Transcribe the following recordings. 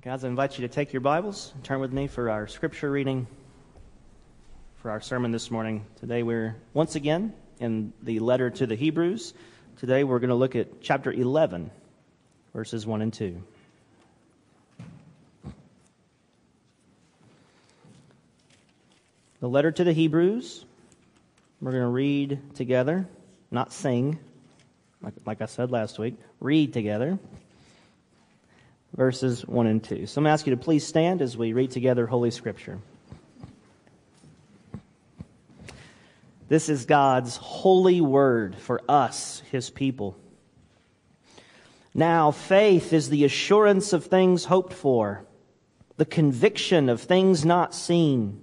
Guys, I invite you to take your Bibles and turn with me for our scripture reading for our sermon this morning. Today we're once again in the letter to the Hebrews. Today we're going to look at chapter 11, verses 1 and 2. The letter to the Hebrews, we're going to read together, not sing, like, like I said last week, read together verses 1 and 2. So I'm going to ask you to please stand as we read together Holy Scripture. This is God's holy word for us, his people. Now, faith is the assurance of things hoped for, the conviction of things not seen.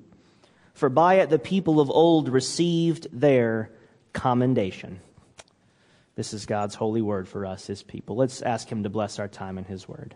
For by it the people of old received their commendation. This is God's holy word for us, his people. Let's ask him to bless our time in his word.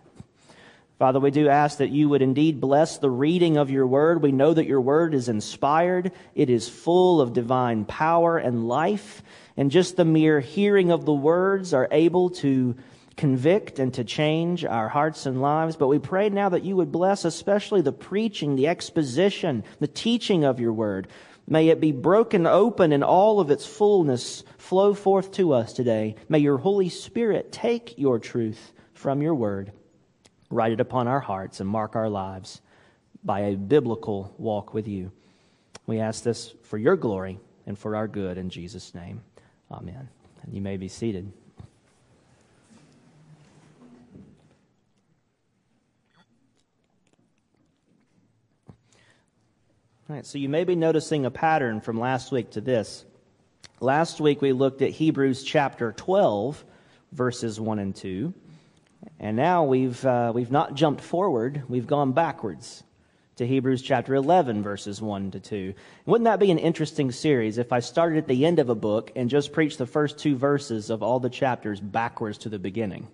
Father, we do ask that you would indeed bless the reading of your word. We know that your word is inspired. It is full of divine power and life. And just the mere hearing of the words are able to convict and to change our hearts and lives. But we pray now that you would bless especially the preaching, the exposition, the teaching of your word. May it be broken open in all of its fullness flow forth to us today. May your Holy Spirit take your truth from your word write it upon our hearts, and mark our lives by a biblical walk with you. We ask this for your glory and for our good in Jesus' name. Amen. And you may be seated. All right, so you may be noticing a pattern from last week to this. Last week we looked at Hebrews chapter 12, verses 1 and 2. And now we've, uh, we've not jumped forward, we've gone backwards to Hebrews chapter 11, verses 1 to 2. Wouldn't that be an interesting series if I started at the end of a book and just preached the first two verses of all the chapters backwards to the beginning?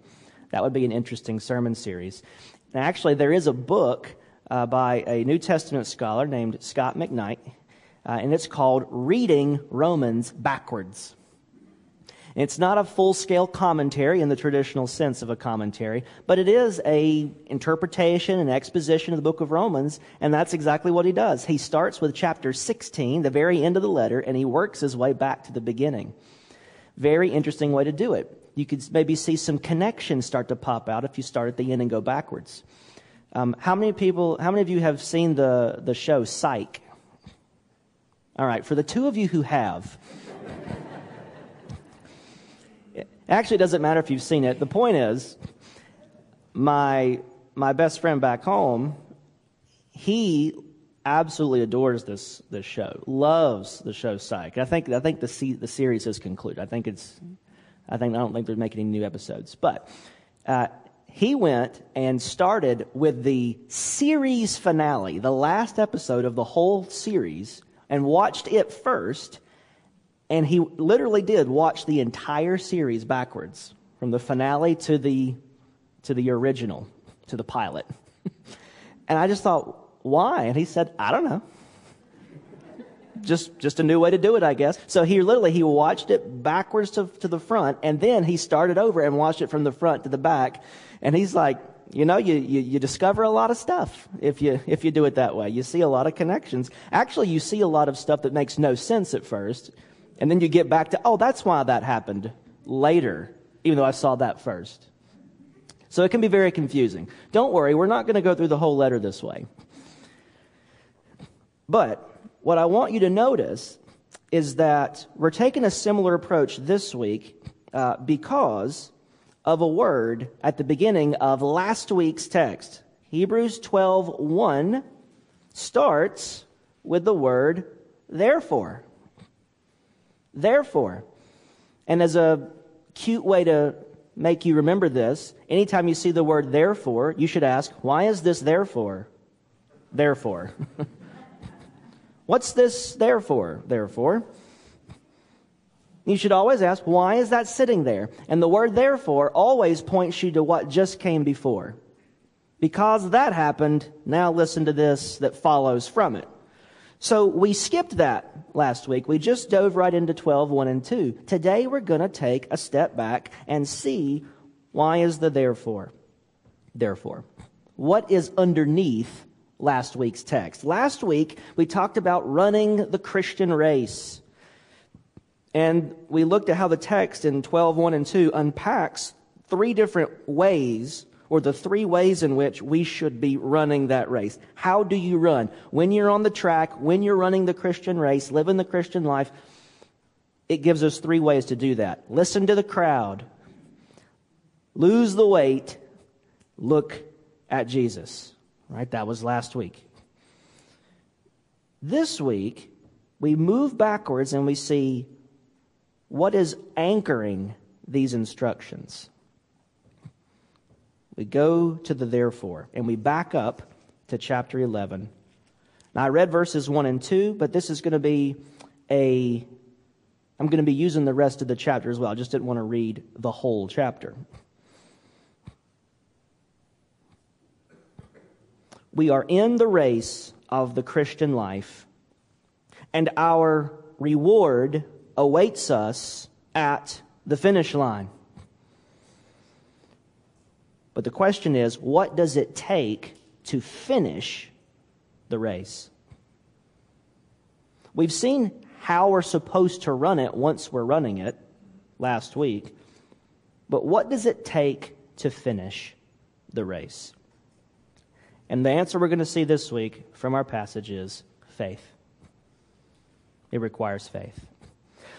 That would be an interesting sermon series. And actually, there is a book uh, by a New Testament scholar named Scot McKnight, uh, and it's called Reading Romans Backwards. It's not a full-scale commentary in the traditional sense of a commentary, but it is a interpretation and exposition of the book of Romans, and that's exactly what he does. He starts with chapter 16, the very end of the letter, and he works his way back to the beginning. Very interesting way to do it. You could maybe see some connections start to pop out if you start at the end and go backwards. Um, how many people, how many of you have seen the, the show Psych? All right, for the two of you who have, Actually, it doesn't matter if you've seen it. The point is, my, my best friend back home, he absolutely adores this, this show, loves the show Psych. I think, I think the, the series has concluded. I think it's, I think, I don't think they're making any new episodes. But, uh, he went and started with the series finale, the last episode of the whole series, and watched it first and he literally did watch the entire series backwards, from the finale to the, to the original, to the pilot. and I just thought, why? And he said, I don't know. just, just a new way to do it, I guess. So he literally, he watched it backwards to, to the front, and then he started over and watched it from the front to the back. And he's like, you know, you, you, you, discover a lot of stuff if you, if you do it that way. You see a lot of connections. Actually, you see a lot of stuff that makes no sense at first. And then you get back to, oh, that's why that happened later, even though I saw that first. So it can be very confusing. Don't worry, we're not going to go through the whole letter this way. But what I want you to notice is that we're taking a similar approach this week uh, because of a word at the beginning of last week's text. Hebrews 12:1 starts with the word therefore. Therefore, and as a cute way to make you remember this, anytime you see the word therefore, you should ask, why is this therefore? Therefore. What's this therefore? Therefore. You should always ask, why is that sitting there? And the word therefore always points you to what just came before. Because that happened, now listen to this that follows from it. So we skipped that last week. We just dove right into 12, 1 and 2. Today we're going to take a step back and see why is the therefore. Therefore. what is underneath last week's text. Last week, we talked about running the Christian race. And we looked at how the text in 12, 1 and 2 unpacks three different ways, or the three ways in which we should be running that race. How do you run? When you're on the track, when you're running the Christian race, living the Christian life, it gives us three ways to do that. Listen to the crowd, lose the weight, look at Jesus. Right? That was last week. This week, we move backwards and we see what is anchoring these instructions. We go to the therefore and we back up to chapter 11. Now, I read verses 1 and 2, but this is going to be a. I'm going to be using the rest of the chapter as well. I just didn't want to read the whole chapter. We are in the race of the Christian life, and our reward awaits us at the finish line. But the question is what does it take to finish the race? We've seen how we're supposed to run it once we're running it last week. But what does it take to finish the race? And the answer we're going to see this week from our passage is faith. It requires faith.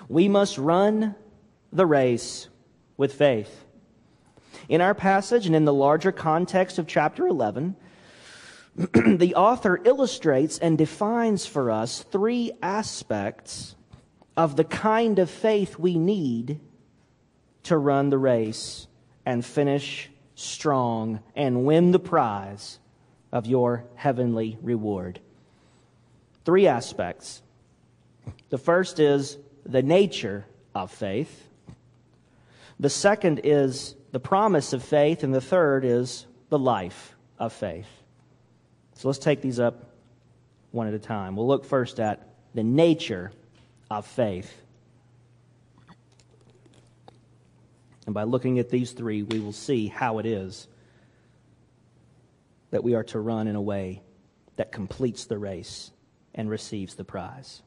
We must run the race with faith. In our passage and in the larger context of chapter 11, the author illustrates and defines for us three aspects of the kind of faith we need to run the race and finish strong and win the prize of your heavenly reward. Three aspects. The first is the nature of faith. The second is the promise of faith. And the third is the life of faith. So let's take these up one at a time. We'll look first at the nature of faith. And by looking at these three, we will see how it is that we are to run in a way that completes the race and receives the prize.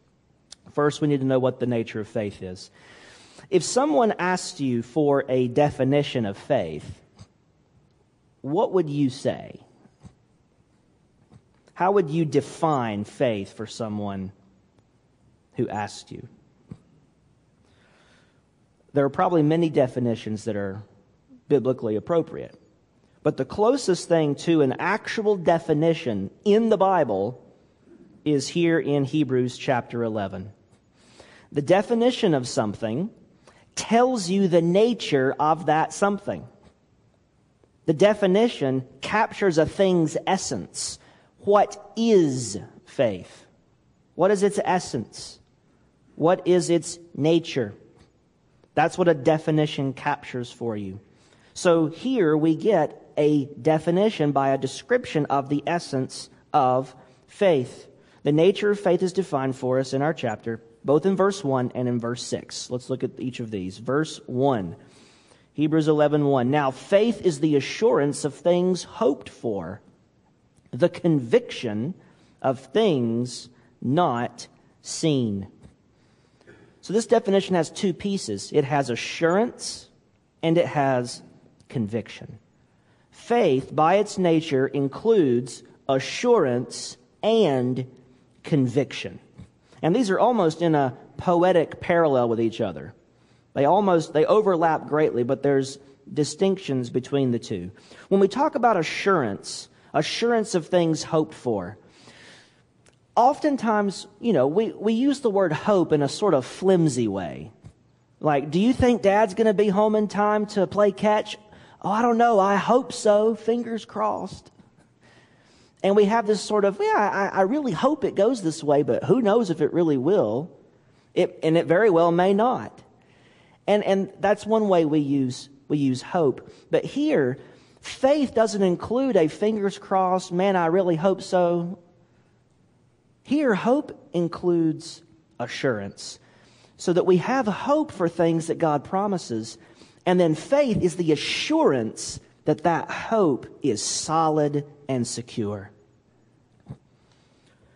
First, we need to know what the nature of faith is. If someone asked you for a definition of faith, what would you say? How would you define faith for someone who asked you? There are probably many definitions that are biblically appropriate. But the closest thing to an actual definition in the Bible is here in Hebrews chapter 11. The definition of something tells you the nature of that something. The definition captures a thing's essence. What is faith? What is its essence? What is its nature? That's what a definition captures for you. So here we get a definition by a description of the essence of faith. The nature of faith is defined for us in our chapter, both in verse 1 and in verse 6. Let's look at each of these. Verse 1. Hebrews 11, 1. Now, faith is the assurance of things hoped for, the conviction of things not seen. So, this definition has two pieces it has assurance and it has conviction. Faith, by its nature, includes assurance and conviction. And these are almost in a poetic parallel with each other. They almost they overlap greatly, but there's distinctions between the two. When we talk about assurance, assurance of things hoped for, oftentimes, you know, we, we use the word hope in a sort of flimsy way. Like, do you think dad's going to be home in time to play catch? Oh, I don't know. I hope so. Fingers crossed. And we have this sort of, yeah, I, I really hope it goes this way, but who knows if it really will. It, and it very well may not. And, and that's one way we use, we use hope. But here, faith doesn't include a fingers crossed, man, I really hope so. Here, hope includes assurance so that we have hope for things that God promises and then faith is the assurance that that hope is solid and secure.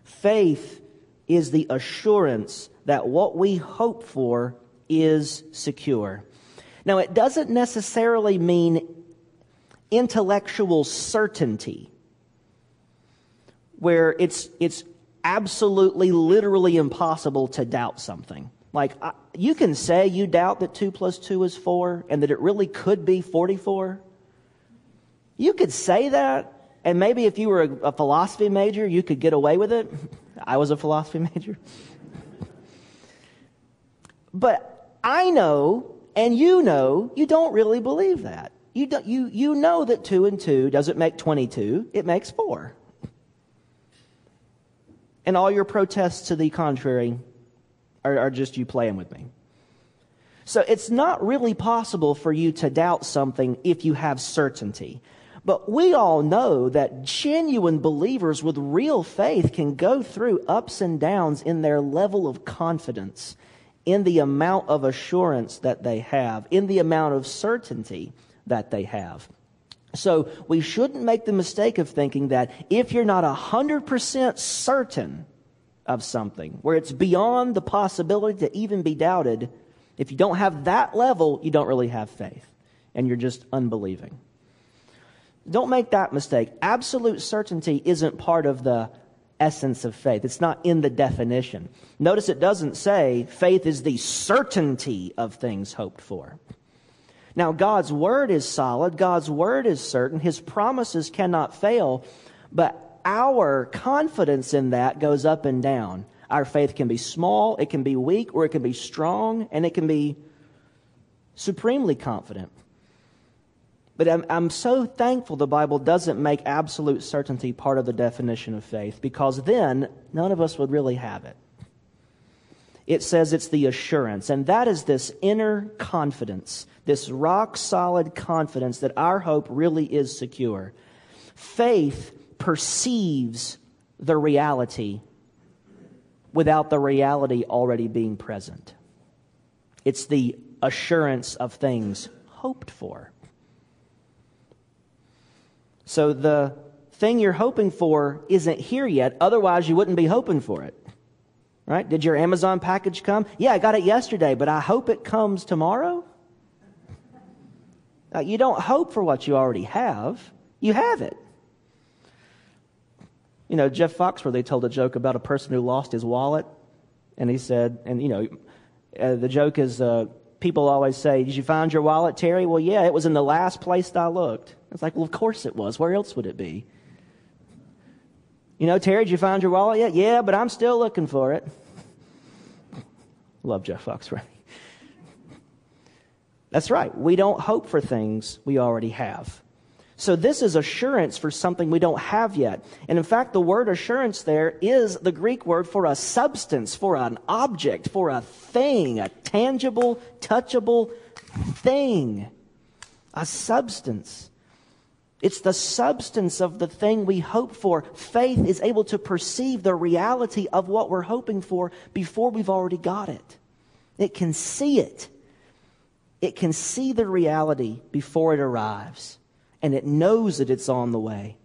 Faith is the assurance that what we hope for is secure. Now, it doesn't necessarily mean intellectual certainty, where it's, it's absolutely, literally impossible to doubt something. Like, you can say you doubt that 2 plus 2 is 4 and that it really could be 44. You could say that, and maybe if you were a, a philosophy major, you could get away with it. I was a philosophy major. but I know, and you know, you don't really believe that. You, don't, you, you know that 2 and 2 doesn't make 22, it makes 4. And all your protests to the contrary are, are just you playing with me. So it's not really possible for you to doubt something if you have certainty. But we all know that genuine believers with real faith can go through ups and downs in their level of confidence, in the amount of assurance that they have, in the amount of certainty that they have. So we shouldn't make the mistake of thinking that if you're not 100% certain of something, where it's beyond the possibility to even be doubted, if you don't have that level, you don't really have faith and you're just unbelieving. Don't make that mistake. Absolute certainty isn't part of the essence of faith. It's not in the definition. Notice it doesn't say faith is the certainty of things hoped for. Now, God's word is solid. God's word is certain. His promises cannot fail. But our confidence in that goes up and down. Our faith can be small, it can be weak, or it can be strong, and it can be supremely confident. But I'm, I'm, so thankful the Bible doesn't make absolute certainty part of the definition of faith because then none of us would really have it. It says it's the assurance, and that is this inner confidence, this rock solid confidence that our hope really is secure. Faith perceives the reality without the reality already being present. It's the assurance of things hoped for. So the thing you're hoping for isn't here yet, otherwise, you wouldn't be hoping for it. Right? Did your Amazon package come? Yeah, I got it yesterday, but I hope it comes tomorrow. Uh, you don't hope for what you already have, you have it. You know, Jeff Foxworthy told a joke about a person who lost his wallet, and he said, and you know, uh, the joke is uh, people always say, Did you find your wallet, Terry? Well, yeah, it was in the last place I looked. It's like, Well, of course it was. Where else would it be? You know, Terry, did you find your wallet yet? Yeah, but I'm still looking for it. Love Jeff Foxworthy. That's right. We don't hope for things we already have. So this is assurance for something we don't have yet. And in fact, the word assurance there is the Greek word for a substance, for an object, for a thing, a tangible, touchable thing. A substance. It's the substance of the thing we hope for. Faith is able to perceive the reality of what we're hoping for before we've already got it. It can see it. It can see the reality before it arrives and it knows that it's on the way.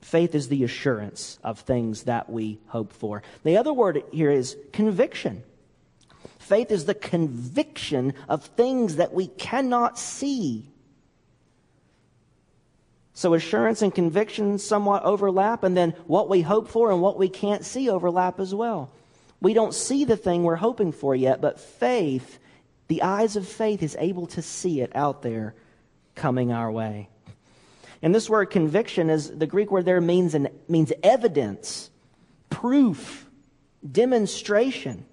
Faith is the assurance of things that we hope for. The other word here is conviction. Faith is the conviction of things that we cannot see. So assurance and conviction somewhat overlap, and then what we hope for and what we can't see overlap as well. We don't see the thing we're hoping for yet, but faith, the eyes of faith, is able to see it out there coming our way. And this word conviction is the Greek word there means, an, means evidence, proof, demonstration.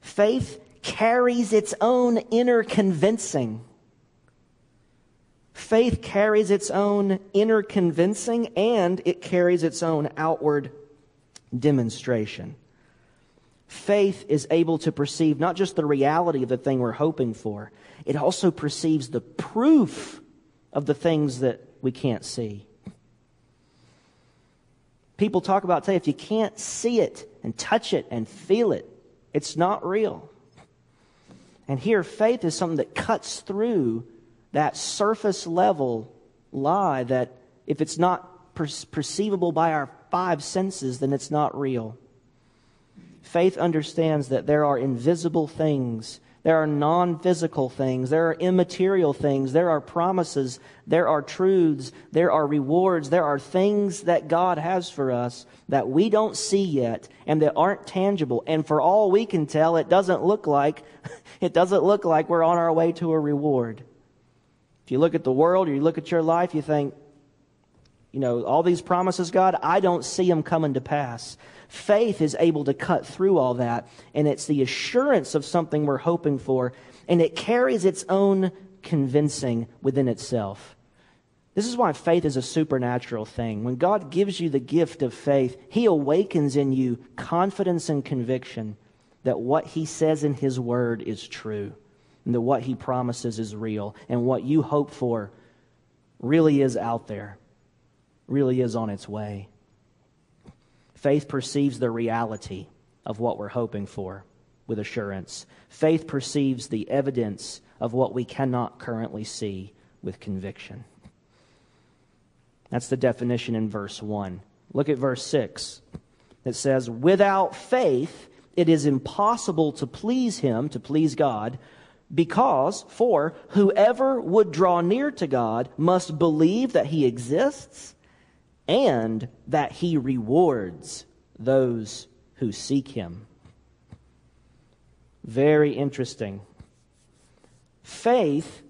Faith carries its own inner convincing. Faith carries its own inner convincing and it carries its own outward demonstration. Faith is able to perceive not just the reality of the thing we're hoping for, it also perceives the proof of the things that we can't see. People talk about today if you can't see it and touch it and feel it, it's not real. And here, faith is something that cuts through that surface level lie that if it's not per- perceivable by our five senses, then it's not real. Faith understands that there are invisible things there are non physical things. There are immaterial things. There are promises. There are truths. There are rewards. There are things that God has for us that we don't see yet and that aren't tangible. And for all we can tell, it doesn't look like, it doesn't look like we're on our way to a reward. If you look at the world or you look at your life, you think, you know, all these promises, God, I don't see them coming to pass. Faith is able to cut through all that, and it's the assurance of something we're hoping for, and it carries its own convincing within itself. This is why faith is a supernatural thing. When God gives you the gift of faith, He awakens in you confidence and conviction that what He says in His Word is true, and that what He promises is real, and what you hope for really is out there, really is on its way. Faith perceives the reality of what we're hoping for with assurance. Faith perceives the evidence of what we cannot currently see with conviction. That's the definition in verse 1. Look at verse 6. It says, Without faith, it is impossible to please him, to please God, because, for whoever would draw near to God must believe that he exists and that he rewards those who seek him. Very interesting. Faith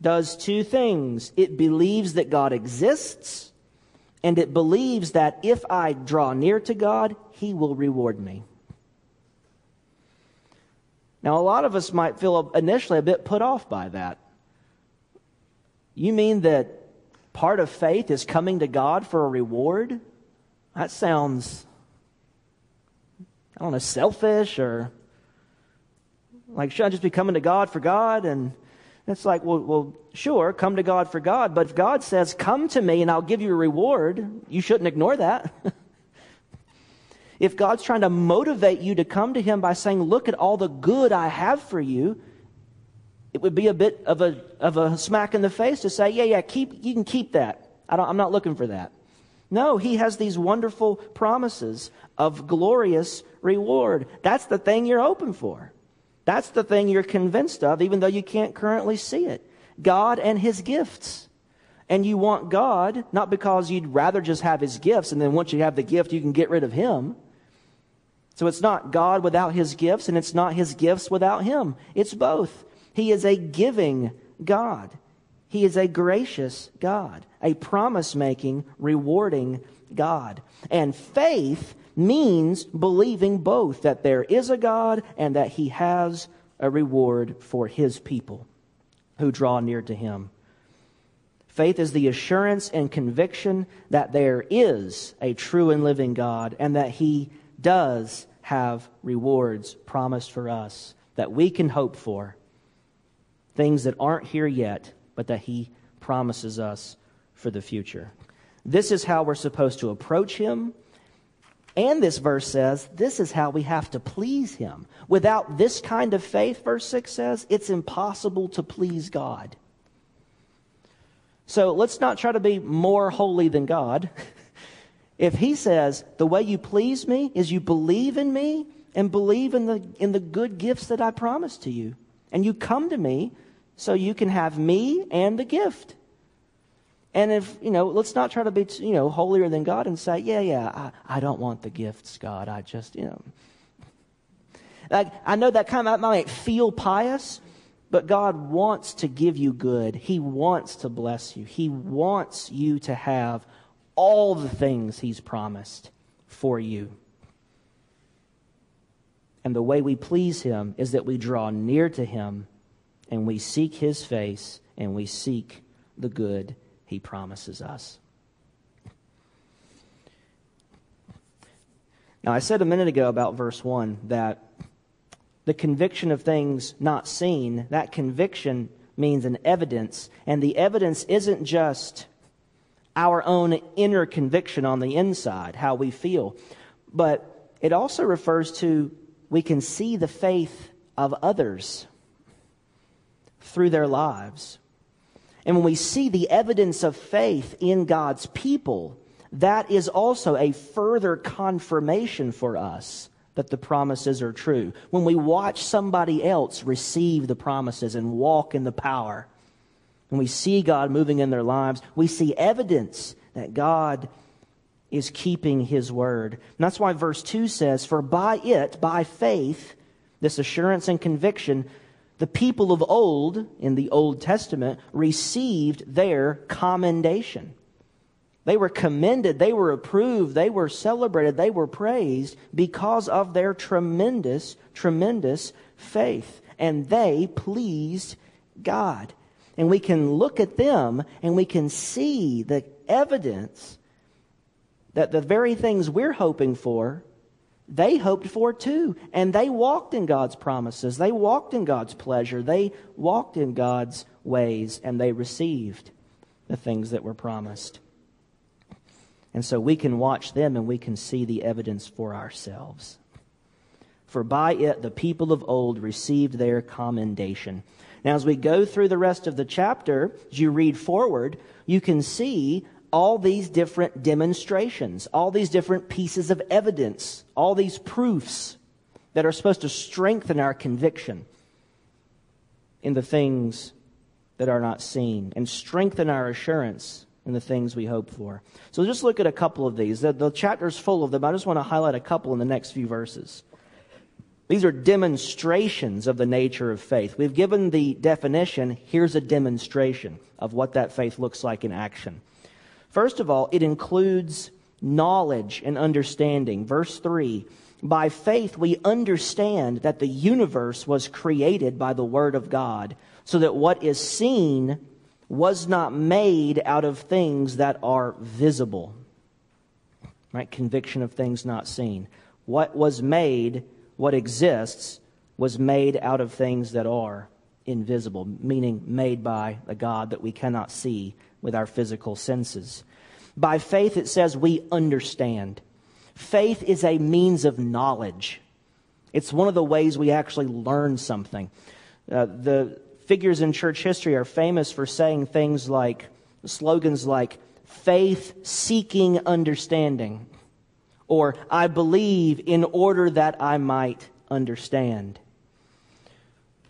does two things it believes that God exists, and it believes that if I draw near to God, he will reward me. Now, a lot of us might feel initially a bit put off by that. You mean that part of faith is coming to God for a reward? That sounds, I don't know, selfish or like, should I just be coming to God for God? And it's like, well, well, sure, come to God for God. But if God says, come to me and I'll give you a reward, you shouldn't ignore that. if God's trying to motivate you to come to Him by saying, look at all the good I have for you, it would be a bit of a, of a smack in the face to say, yeah, yeah, keep, you can keep that. I don't, I'm not looking for that. No, he has these wonderful promises of glorious reward. That's the thing you're open for. That's the thing you're convinced of, even though you can't currently see it. God and his gifts. And you want God, not because you'd rather just have his gifts, and then once you have the gift, you can get rid of him. So it's not God without his gifts, and it's not his gifts without him. It's both. He is a giving God. He is a gracious God, a promise making, rewarding God. And faith means believing both that there is a God and that He has a reward for His people who draw near to Him. Faith is the assurance and conviction that there is a true and living God and that He does have rewards promised for us that we can hope for things that aren't here yet, but that He promises us for the future. This is how we're supposed to approach Him. And this verse says, this is how we have to please Him. Without this kind of faith, verse 6 says, it's impossible to please God. So let's not try to be more holy than God. if He says, the way you please me is you believe in me and believe in the, in the good gifts that I promised to you, and you come to me so you can have me and the gift. And if, you know, let's not try to be, you know, holier than God and say, yeah, yeah, I, I don't want the gifts, God. I just, you know. Like, I know that kind of might feel pious, but God wants to give you good. He wants to bless you. He wants you to have all the things He's promised for you. And the way we please Him is that we draw near to Him and we seek his face and we seek the good he promises us. Now, I said a minute ago about verse 1 that the conviction of things not seen, that conviction means an evidence. And the evidence isn't just our own inner conviction on the inside, how we feel, but it also refers to we can see the faith of others through their lives. And when we see the evidence of faith in God's people, that is also a further confirmation for us that the promises are true. When we watch somebody else receive the promises and walk in the power, and we see God moving in their lives, we see evidence that God is keeping his word. And that's why verse 2 says, For by it, by faith, this assurance and conviction, the people of old, in the Old Testament, received their commendation. They were commended, they were approved, they were celebrated, they were praised because of their tremendous, tremendous faith. And they pleased God. And we can look at them and we can see the evidence that the very things we're hoping for, they hoped for too. And they walked in God's promises. They walked in God's pleasure. They walked in God's ways and they received the things that were promised. And so we can watch them and we can see the evidence for ourselves. For by it the people of old received their commendation. Now, as we go through the rest of the chapter, as you read forward, you can see all these different demonstrations, all these different pieces of evidence, all these proofs that are supposed to strengthen our conviction in the things that are not seen and strengthen our assurance in the things we hope for. So just look at a couple of these. The, the chapter's full of them. I just want to highlight a couple in the next few verses. These are demonstrations of the nature of faith. We've given the definition. Here's a demonstration of what that faith looks like in action. First of all, it includes knowledge and understanding. Verse 3 By faith, we understand that the universe was created by the Word of God, so that what is seen was not made out of things that are visible. Right? Conviction of things not seen. What was made, what exists, was made out of things that are invisible, meaning made by a God that we cannot see with our physical senses. By faith, it says we understand. Faith is a means of knowledge. It's one of the ways we actually learn something. Uh, the figures in church history are famous for saying things like, slogans like, faith seeking understanding, or I believe in order that I might understand.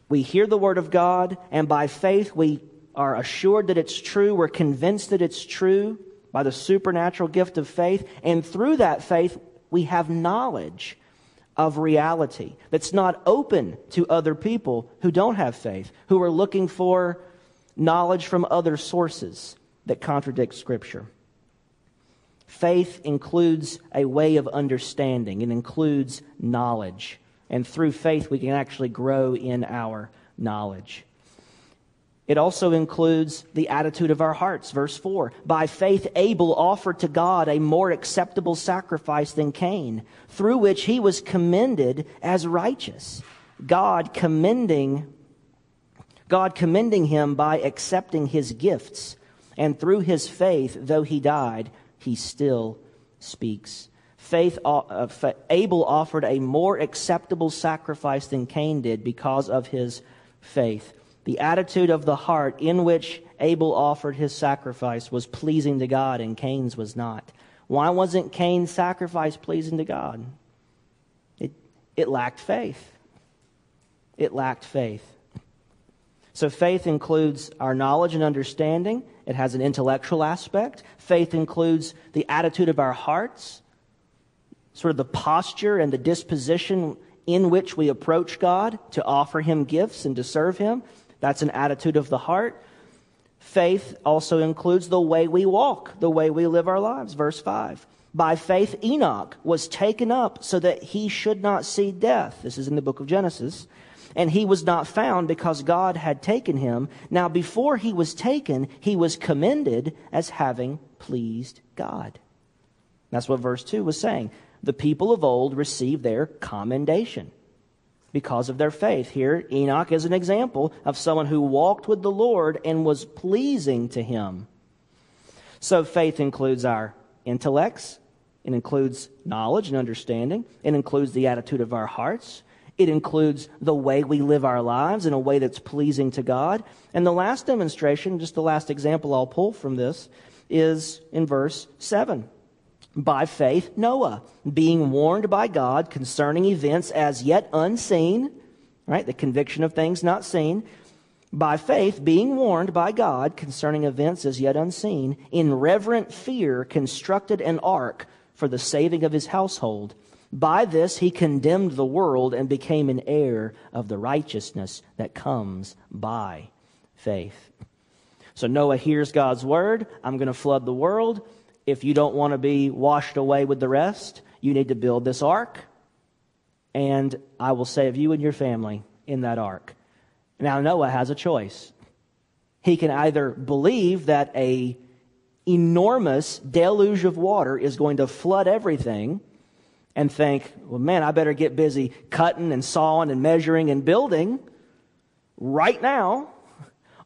We hear the word of God, and by faith we are assured that it's true. We're convinced that it's true by the supernatural gift of faith. And through that faith, we have knowledge of reality that's not open to other people who don't have faith, who are looking for knowledge from other sources that contradict Scripture. Faith includes a way of understanding, it includes knowledge. And through faith, we can actually grow in our knowledge. It also includes the attitude of our hearts. Verse 4 By faith, Abel offered to God a more acceptable sacrifice than Cain, through which he was commended as righteous. God commending, God commending him by accepting his gifts. And through his faith, though he died, he still speaks. Faith, uh, Abel offered a more acceptable sacrifice than Cain did because of his faith. The attitude of the heart in which Abel offered his sacrifice was pleasing to God and Cain's was not. Why wasn't Cain's sacrifice pleasing to God? It, it lacked faith. It lacked faith. So faith includes our knowledge and understanding. It has an intellectual aspect. Faith includes the attitude of our hearts, sort of the posture and the disposition in which we approach God to offer Him gifts and to serve Him. That's an attitude of the heart. Faith also includes the way we walk, the way we live our lives. Verse 5. By faith, Enoch was taken up so that he should not see death. This is in the book of Genesis. And he was not found because God had taken him. Now, before he was taken, he was commended as having pleased God. That's what verse 2 was saying. The people of old received their commendation because of their faith. Here, Enoch is an example of someone who walked with the Lord and was pleasing to him. So, faith includes our intellects, it includes knowledge and understanding, it includes the attitude of our hearts, It includes the way we live our lives in a way that's pleasing to God. And the last demonstration, just the last example I'll pull from this, is in verse 7. By faith, Noah, being warned by God concerning events as yet unseen, right? The conviction of things not seen. By faith, being warned by God concerning events as yet unseen, in reverent fear constructed an ark for the saving of his household. By this he condemned the world and became an heir of the righteousness that comes by faith. So Noah hears God's word I'm going to flood the world. If you don't want to be washed away with the rest, you need to build this ark, and I will save you and your family in that ark. Now, Noah has a choice. He can either believe that a enormous deluge of water is going to flood everything and think, well, man, I better get busy cutting and sawing and measuring and building right now.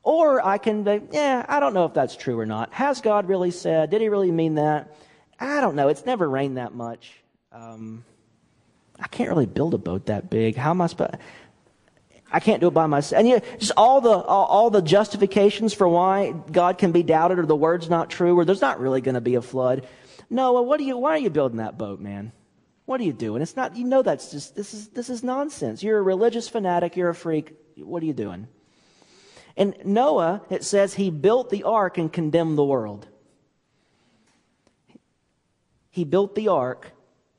Or I can be, yeah, I don't know if that's true or not. Has God really said? Did he really mean that? I don't know. It's never rained that much. Um, I can't really build a boat that big. How am I supposed? I can't do it by myself. And you just all the all, all, the justifications for why God can be doubted, or the word's not true, or there's not really going to be a flood. Noah, what are you? Why are you building that boat, man? What are you doing? It's not. You know that's just this is this is nonsense. You're a religious fanatic. You're a freak. What are you doing? And Noah, it says he built the ark and condemned the world. He built the ark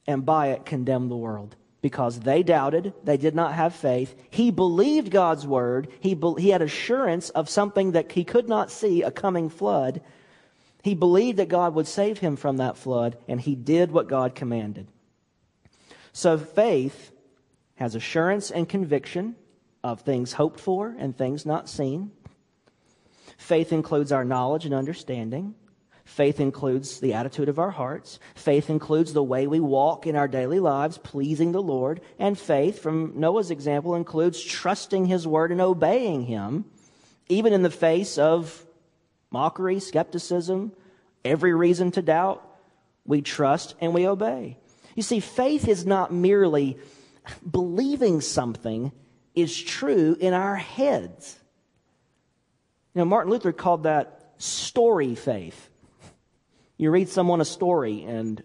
and by it condemned the world because they doubted, they did not have faith. He believed God's word. He, be, he had assurance of something that he could not see, a coming flood. He believed that God would save him from that flood, and he did what God commanded. So faith has assurance and conviction of things hoped for and things not seen. Faith includes our knowledge and understanding. Faith includes the attitude of our hearts. Faith includes the way we walk in our daily lives, pleasing the Lord. And faith, from Noah's example, includes trusting his word and obeying him, even in the face of mockery, skepticism, every reason to doubt. We trust and we obey. You see, faith is not merely believing something is true in our heads. You know, Martin Luther called that story faith. You read someone a story and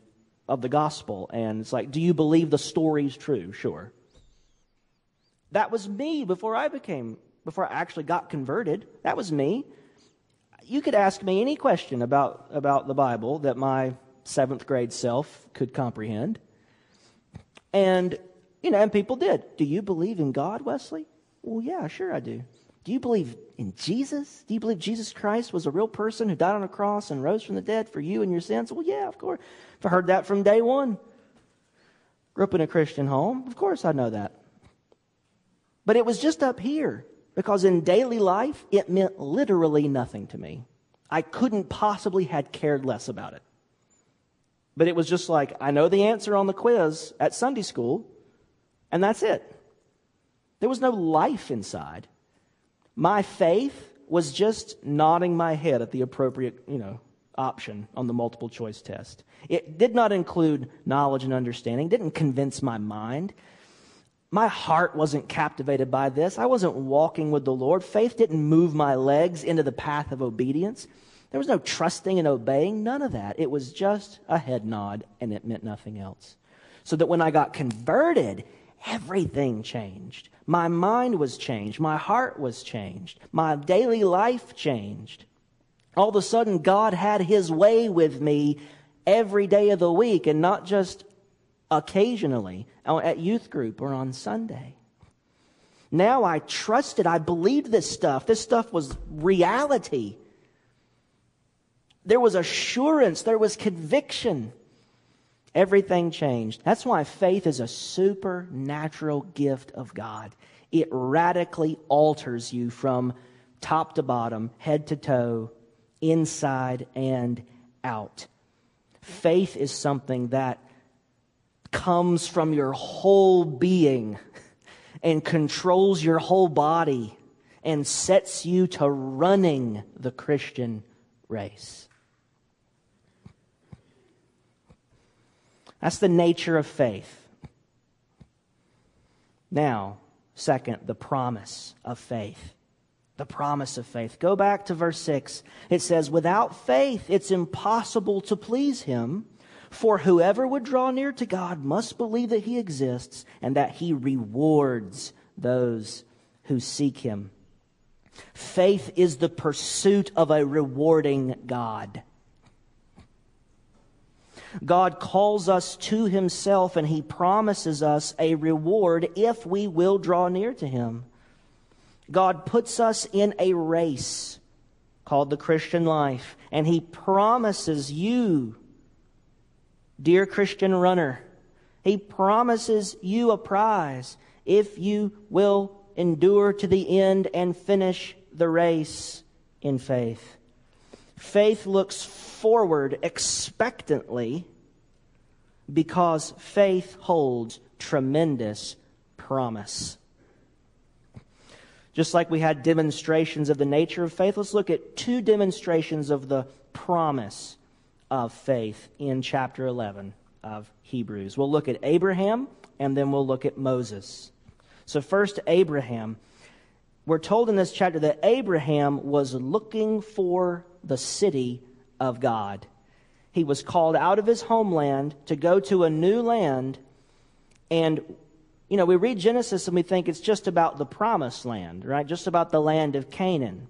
of the gospel, and it's like, do you believe the story's true? Sure. That was me before I became, before I actually got converted. That was me. You could ask me any question about, about the Bible that my seventh grade self could comprehend. And, you know, and people did. Do you believe in God, Wesley? Well, yeah, sure I do. Do you believe in Jesus? Do you believe Jesus Christ was a real person who died on a cross and rose from the dead for you and your sins? Well, yeah, of course. I've heard that from day one. Grew up in a Christian home. Of course I know that. But it was just up here because in daily life, it meant literally nothing to me. I couldn't possibly had cared less about it. But it was just like, I know the answer on the quiz at Sunday school, and that's it. There was no life inside. My faith was just nodding my head at the appropriate, you know, option on the multiple choice test. It did not include knowledge and understanding, didn't convince my mind. My heart wasn't captivated by this. I wasn't walking with the Lord. Faith didn't move my legs into the path of obedience. There was no trusting and obeying, none of that. It was just a head nod, and it meant nothing else. So that when I got converted, everything changed. My mind was changed. My heart was changed. My daily life changed. All of a sudden, God had His way with me every day of the week and not just occasionally uh, at youth group or on Sunday. Now I trusted, I believed this stuff. This stuff was reality. There was assurance, there was conviction. Everything changed. That's why faith is a supernatural gift of God. It radically alters you from top to bottom, head to toe, inside and out. Faith is something that comes from your whole being and controls your whole body and sets you to running the Christian race. That's the nature of faith. Now, second, the promise of faith. The promise of faith. Go back to verse 6. It says, Without faith, it's impossible to please him. For whoever would draw near to God must believe that he exists and that he rewards those who seek him. Faith is the pursuit of a rewarding God. God calls us to himself and he promises us a reward if we will draw near to him. God puts us in a race called the Christian life, and he promises you, dear Christian runner, he promises you a prize if you will endure to the end and finish the race in faith. Faith looks forward expectantly because faith holds tremendous promise. Just like we had demonstrations of the nature of faith, let's look at two demonstrations of the promise of faith in chapter 11 of Hebrews. We'll look at Abraham and then we'll look at Moses. So, first, Abraham. We're told in this chapter that Abraham was looking for the city of God. He was called out of his homeland to go to a new land. And, you know, we read Genesis and we think it's just about the promised land, right? Just about the land of Canaan.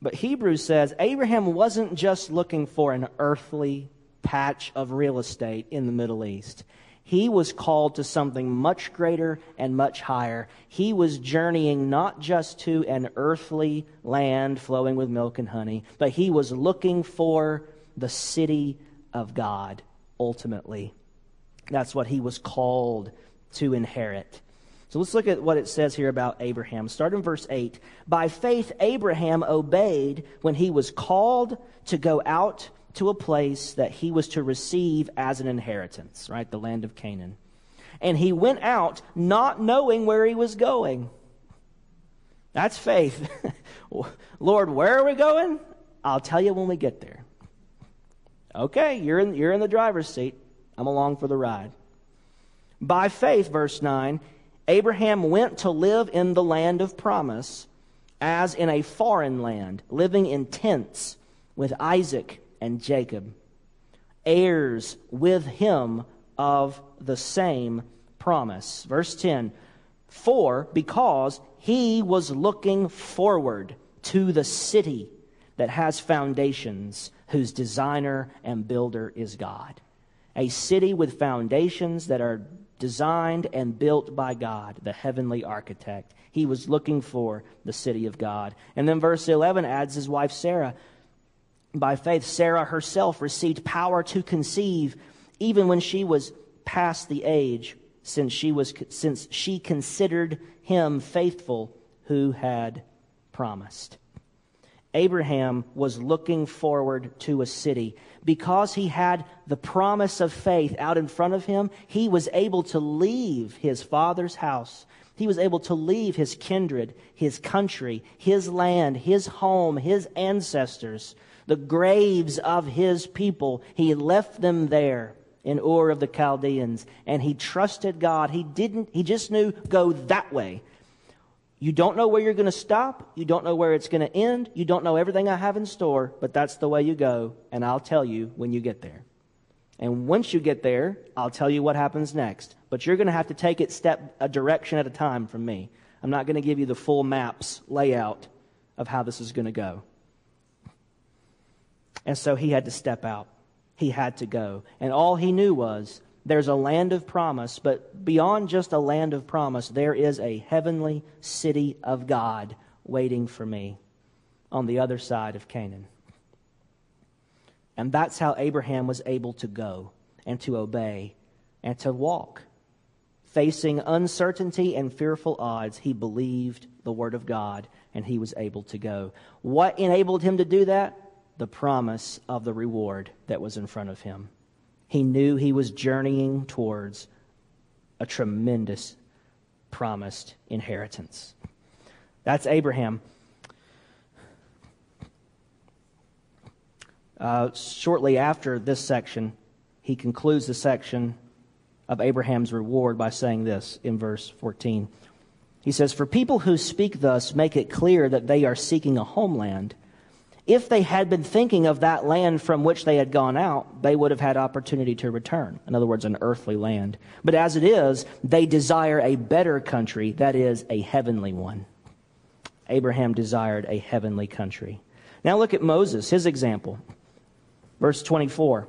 But Hebrews says Abraham wasn't just looking for an earthly patch of real estate in the Middle East. He was called to something much greater and much higher. He was journeying not just to an earthly land flowing with milk and honey, but he was looking for the city of God ultimately. That's what he was called to inherit. So let's look at what it says here about Abraham. Start in verse 8. By faith, Abraham obeyed when he was called to go out to a place that he was to receive as an inheritance, right? The land of Canaan. And he went out not knowing where he was going. That's faith. Lord, where are we going? I'll tell you when we get there. Okay, you're in, you're in the driver's seat. I'm along for the ride. By faith, verse 9, Abraham went to live in the land of promise as in a foreign land, living in tents with Isaac and Jacob, heirs with him of the same promise. Verse 10 For because he was looking forward to the city that has foundations, whose designer and builder is God. A city with foundations that are designed and built by God, the heavenly architect. He was looking for the city of God. And then verse 11 adds his wife Sarah by faith, Sarah herself received power to conceive even when she was past the age, since she, was, since she considered him faithful who had promised. Abraham was looking forward to a city. Because he had the promise of faith out in front of him, he was able to leave his father's house. He was able to leave his kindred, his country, his land, his home, his ancestors the graves of his people. He left them there in Ur of the Chaldeans, and he trusted God. He didn't, he just knew go that way. You don't know where you're going to stop. You don't know where it's going to end. You don't know everything I have in store, but that's the way you go, and I'll tell you when you get there. And once you get there, I'll tell you what happens next. But you're going to have to take it step a direction at a time from me. I'm not going to give you the full maps layout of how this is going to go. And so he had to step out. He had to go. And all he knew was there's a land of promise, but beyond just a land of promise, there is a heavenly city of God waiting for me on the other side of Canaan. And that's how Abraham was able to go and to obey and to walk. Facing uncertainty and fearful odds, he believed the word of God and he was able to go. What enabled him to do that? the promise of the reward that was in front of him. He knew he was journeying towards a tremendous promised inheritance. That's Abraham. Uh, shortly after this section, he concludes the section of Abraham's reward by saying this in verse 14. He says, For people who speak thus make it clear that they are seeking a homeland. If they had been thinking of that land from which they had gone out, they would have had opportunity to return. In other words, an earthly land. But as it is, they desire a better country, that is, a heavenly one. Abraham desired a heavenly country. Now look at Moses, his example. Verse 24.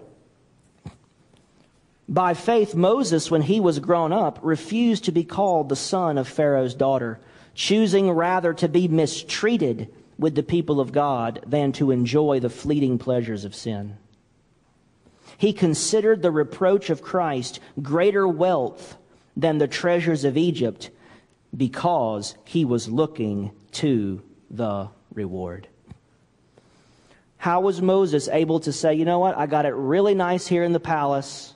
By faith, Moses, when he was grown up, refused to be called the son of Pharaoh's daughter, choosing rather to be mistreated with the people of God than to enjoy the fleeting pleasures of sin. He considered the reproach of Christ greater wealth than the treasures of Egypt because he was looking to the reward. How was Moses able to say, you know what, I got it really nice here in the palace,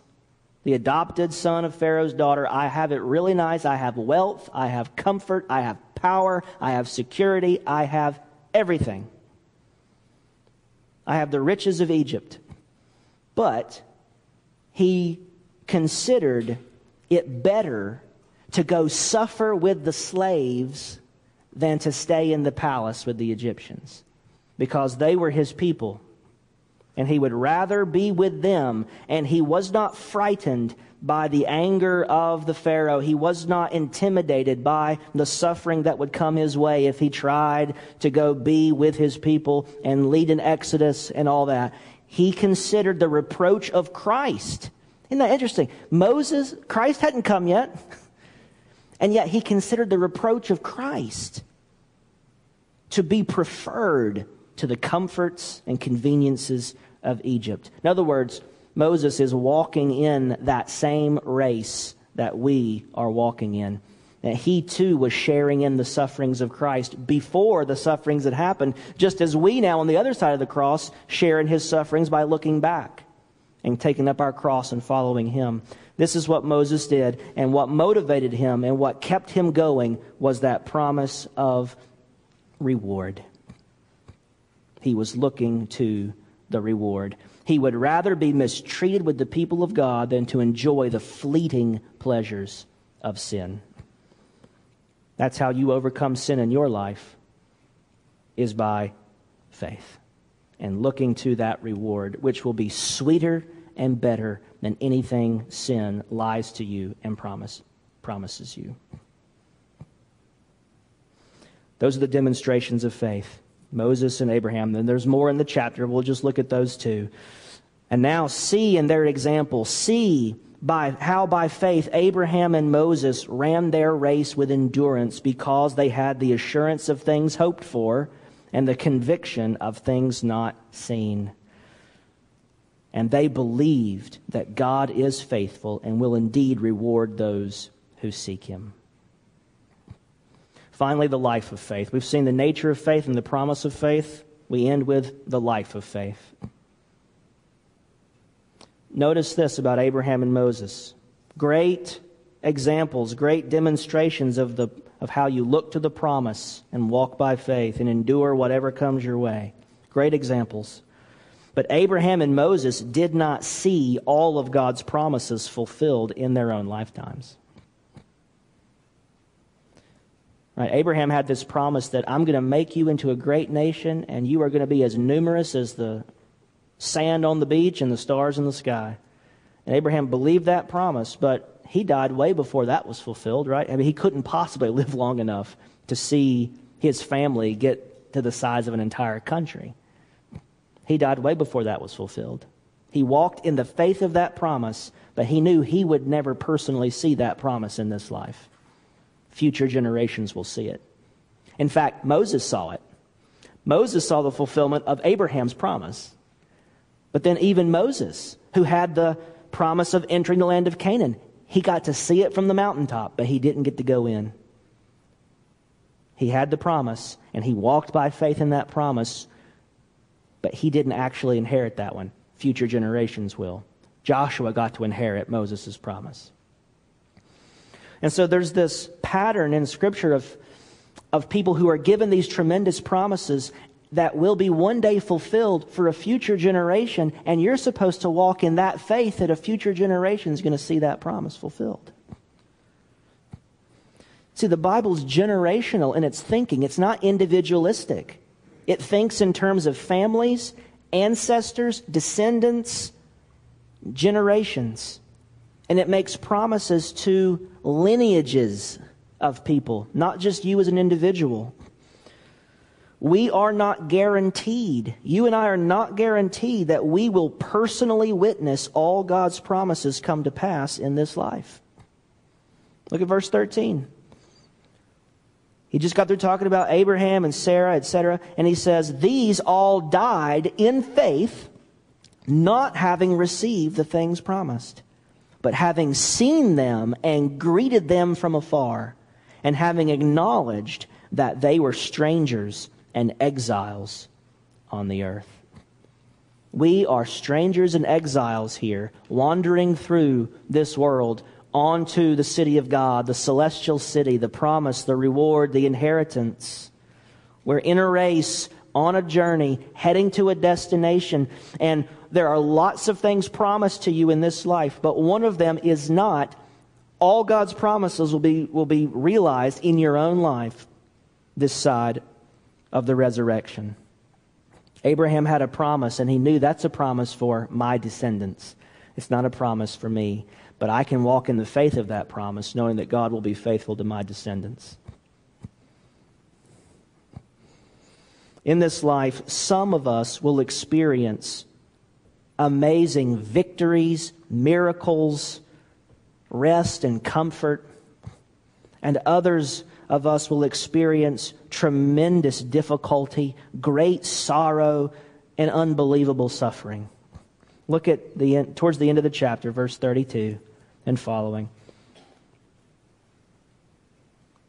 the adopted son of Pharaoh's daughter, I have it really nice, I have wealth, I have comfort, I have power, I have security, I have everything. I have the riches of Egypt. But he considered it better to go suffer with the slaves than to stay in the palace with the Egyptians because they were his people. And he would rather be with them. And he was not frightened by the anger of the Pharaoh. He was not intimidated by the suffering that would come his way if he tried to go be with his people and lead an exodus and all that. He considered the reproach of Christ. Isn't that interesting? Moses, Christ hadn't come yet. And yet he considered the reproach of Christ to be preferred to the comforts and conveniences of Egypt. In other words, Moses is walking in that same race that we are walking in. That he too was sharing in the sufferings of Christ before the sufferings had happened, just as we now on the other side of the cross share in his sufferings by looking back and taking up our cross and following him. This is what Moses did, and what motivated him and what kept him going was that promise of reward. He was looking to the reward. He would rather be mistreated with the people of God than to enjoy the fleeting pleasures of sin. That's how you overcome sin in your life is by faith and looking to that reward which will be sweeter and better than anything sin lies to you and promise, promises you. Those are the demonstrations of faith. Moses and Abraham. Then there's more in the chapter. We'll just look at those two. And now see in their example, see by how by faith Abraham and Moses ran their race with endurance because they had the assurance of things hoped for and the conviction of things not seen. And they believed that God is faithful and will indeed reward those who seek him. Finally, the life of faith. We've seen the nature of faith and the promise of faith. We end with the life of faith. Notice this about Abraham and Moses. Great examples, great demonstrations of, the, of how you look to the promise and walk by faith and endure whatever comes your way. Great examples. But Abraham and Moses did not see all of God's promises fulfilled in their own lifetimes. Right, Abraham had this promise that I'm going to make you into a great nation, and you are going to be as numerous as the sand on the beach and the stars in the sky. And Abraham believed that promise, but he died way before that was fulfilled, right? I mean, he couldn't possibly live long enough to see his family get to the size of an entire country. He died way before that was fulfilled. He walked in the faith of that promise, but he knew he would never personally see that promise in this life future generations will see it. In fact, Moses saw it. Moses saw the fulfillment of Abraham's promise. But then, even Moses, who had the promise of entering the land of Canaan, he got to see it from the mountaintop, but he didn't get to go in. He had the promise, and he walked by faith in that promise, but he didn't actually inherit that one. Future generations will. Joshua got to inherit Moses' promise. And so there's this pattern in Scripture of, of people who are given these tremendous promises that will be one day fulfilled for a future generation, and you're supposed to walk in that faith that a future generation is going to see that promise fulfilled. See, the Bible's generational in its thinking, it's not individualistic. It thinks in terms of families, ancestors, descendants, generations. And it makes promises to lineages of people, not just you as an individual. We are not guaranteed, you and I are not guaranteed that we will personally witness all God's promises come to pass in this life. Look at verse 13. He just got through talking about Abraham and Sarah, etc. And he says, These all died in faith, not having received the things promised, but having seen them and greeted them from afar, and having acknowledged that they were strangers and exiles on the earth. We are strangers and exiles here, wandering through this world onto the city of God, the celestial city, the promise, the reward, the inheritance. We're in a race, on a journey, heading to a destination, and there are lots of things promised to you in this life, but one of them is not all God's promises will be, will be realized in your own life this side of the resurrection. Abraham had a promise, and he knew that's a promise for my descendants. It's not a promise for me, but I can walk in the faith of that promise, knowing that God will be faithful to my descendants. In this life, some of us will experience amazing victories, miracles, rest, and comfort, and others of us will experience tremendous difficulty, great sorrow, and unbelievable suffering. Look at the end, towards the end of the chapter, verse 32 and following.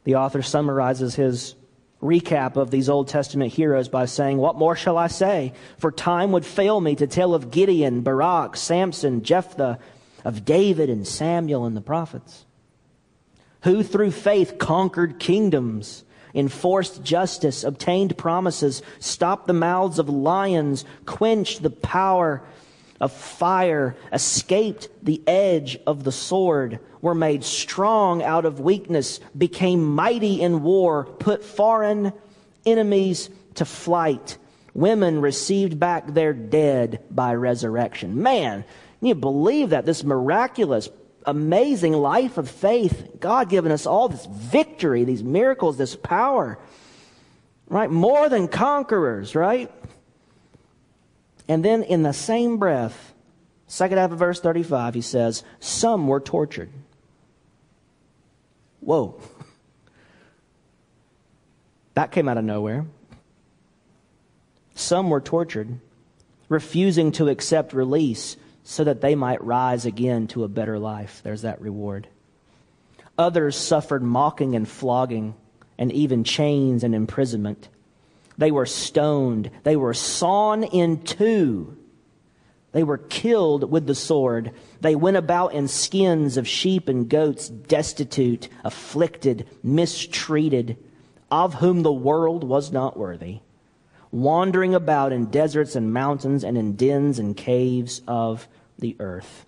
The author summarizes his recap of these Old Testament heroes by saying, What more shall I say? For time would fail me to tell of Gideon, Barak, Samson, Jephthah, of David and Samuel and the prophets who through faith conquered kingdoms, enforced justice, obtained promises, stopped the mouths of lions, quenched the power of fire, escaped the edge of the sword, were made strong out of weakness, became mighty in war, put foreign enemies to flight. Women received back their dead by resurrection. Man, you believe that this miraculous amazing life of faith. God giving us all this victory, these miracles, this power, right? More than conquerors, right? And then in the same breath, second half of verse 35, he says, Some were tortured. Whoa. That came out of nowhere. Some were tortured, refusing to accept release so that they might rise again to a better life. There's that reward. Others suffered mocking and flogging, and even chains and imprisonment. They were stoned. They were sawn in two. They were killed with the sword. They went about in skins of sheep and goats, destitute, afflicted, mistreated, of whom the world was not worthy, wandering about in deserts and mountains and in dens and caves of the earth.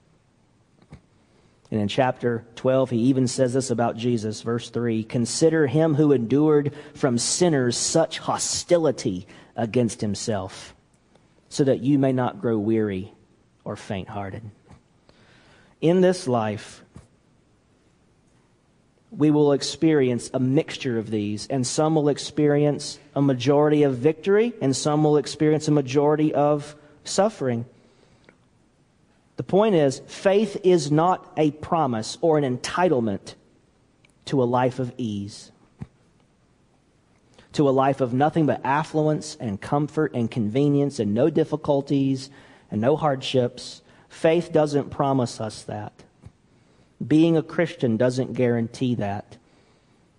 And in chapter 12, he even says this about Jesus, verse 3 Consider him who endured from sinners such hostility against himself, so that you may not grow weary or faint hearted. In this life, we will experience a mixture of these, and some will experience a majority of victory, and some will experience a majority of suffering. The point is, faith is not a promise or an entitlement to a life of ease, to a life of nothing but affluence and comfort and convenience and no difficulties and no hardships. Faith doesn't promise us that. Being a Christian doesn't guarantee that.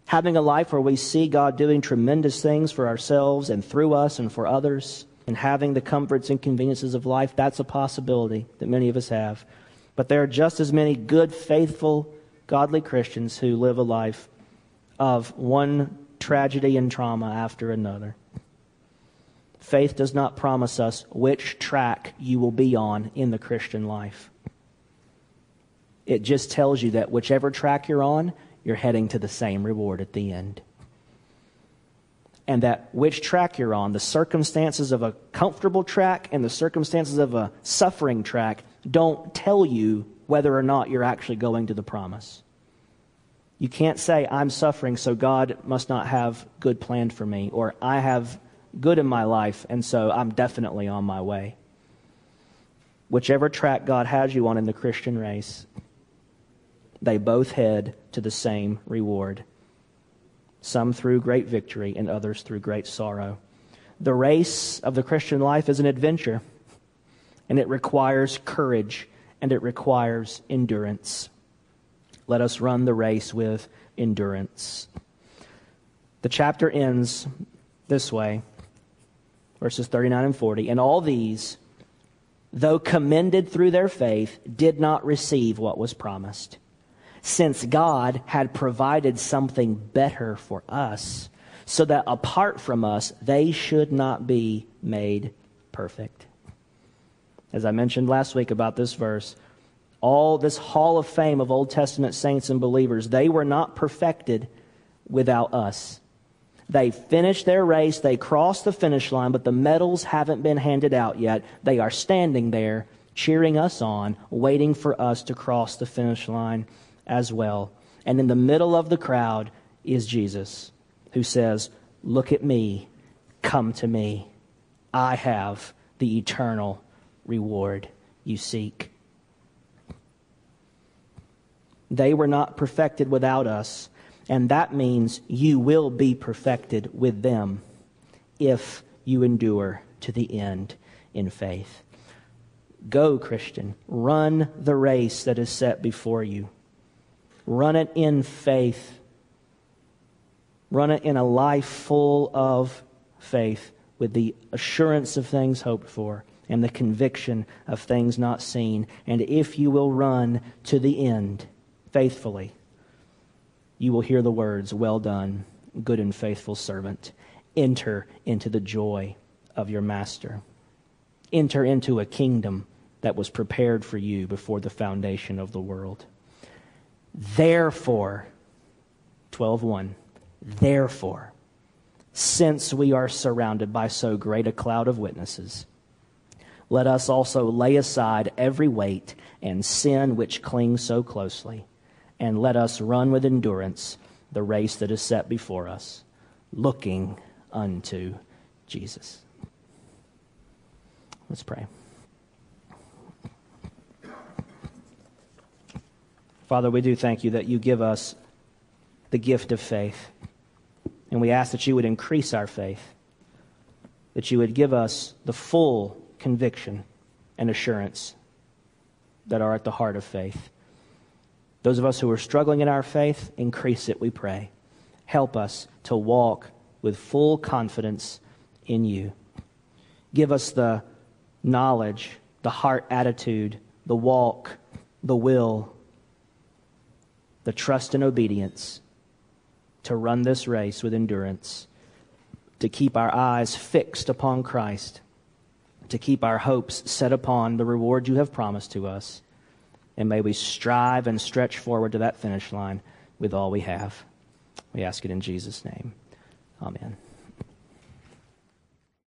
Having a life where we see God doing tremendous things for ourselves and through us and for others and having the comforts and conveniences of life, that's a possibility that many of us have. But there are just as many good, faithful, godly Christians who live a life of one tragedy and trauma after another. Faith does not promise us which track you will be on in the Christian life. It just tells you that whichever track you're on, you're heading to the same reward at the end. And that which track you're on, the circumstances of a comfortable track and the circumstances of a suffering track, don't tell you whether or not you're actually going to the promise. You can't say, I'm suffering, so God must not have good planned for me, or I have good in my life, and so I'm definitely on my way. Whichever track God has you on in the Christian race, they both head to the same reward. Some through great victory, and others through great sorrow. The race of the Christian life is an adventure, and it requires courage, and it requires endurance. Let us run the race with endurance. The chapter ends this way verses 39 and 40. And all these, though commended through their faith, did not receive what was promised, since God had provided something better for us, so that apart from us, they should not be made perfect. As I mentioned last week about this verse, all this hall of fame of Old Testament saints and believers, they were not perfected without us. They finished their race, they crossed the finish line, but the medals haven't been handed out yet. They are standing there, cheering us on, waiting for us to cross the finish line as well. And in the middle of the crowd is Jesus, who says, Look at me, come to me. I have the eternal reward you seek. They were not perfected without us, and that means you will be perfected with them if you endure to the end in faith. Go, Christian, run the race that is set before you. Run it in faith. Run it in a life full of faith with the assurance of things hoped for and the conviction of things not seen. And if you will run to the end, faithfully, you will hear the words, Well done, good and faithful servant. Enter into the joy of your master. Enter into a kingdom that was prepared for you before the foundation of the world. Therefore, 12:1 Therefore, since we are surrounded by so great a cloud of witnesses, let us also lay aside every weight and sin which clings so closely and let us run with endurance the race that is set before us, looking unto Jesus. Let's pray. Father, we do thank you that you give us the gift of faith. And we ask that you would increase our faith, that you would give us the full conviction and assurance that are at the heart of faith. Those of us who are struggling in our faith, increase it, we pray. Help us to walk with full confidence in you. Give us the knowledge, the heart attitude, the walk, the will, the trust and obedience to run this race with endurance, to keep our eyes fixed upon Christ, to keep our hopes set upon the reward you have promised to us and may we strive and stretch forward to that finish line with all we have. We ask it in Jesus' name. Amen.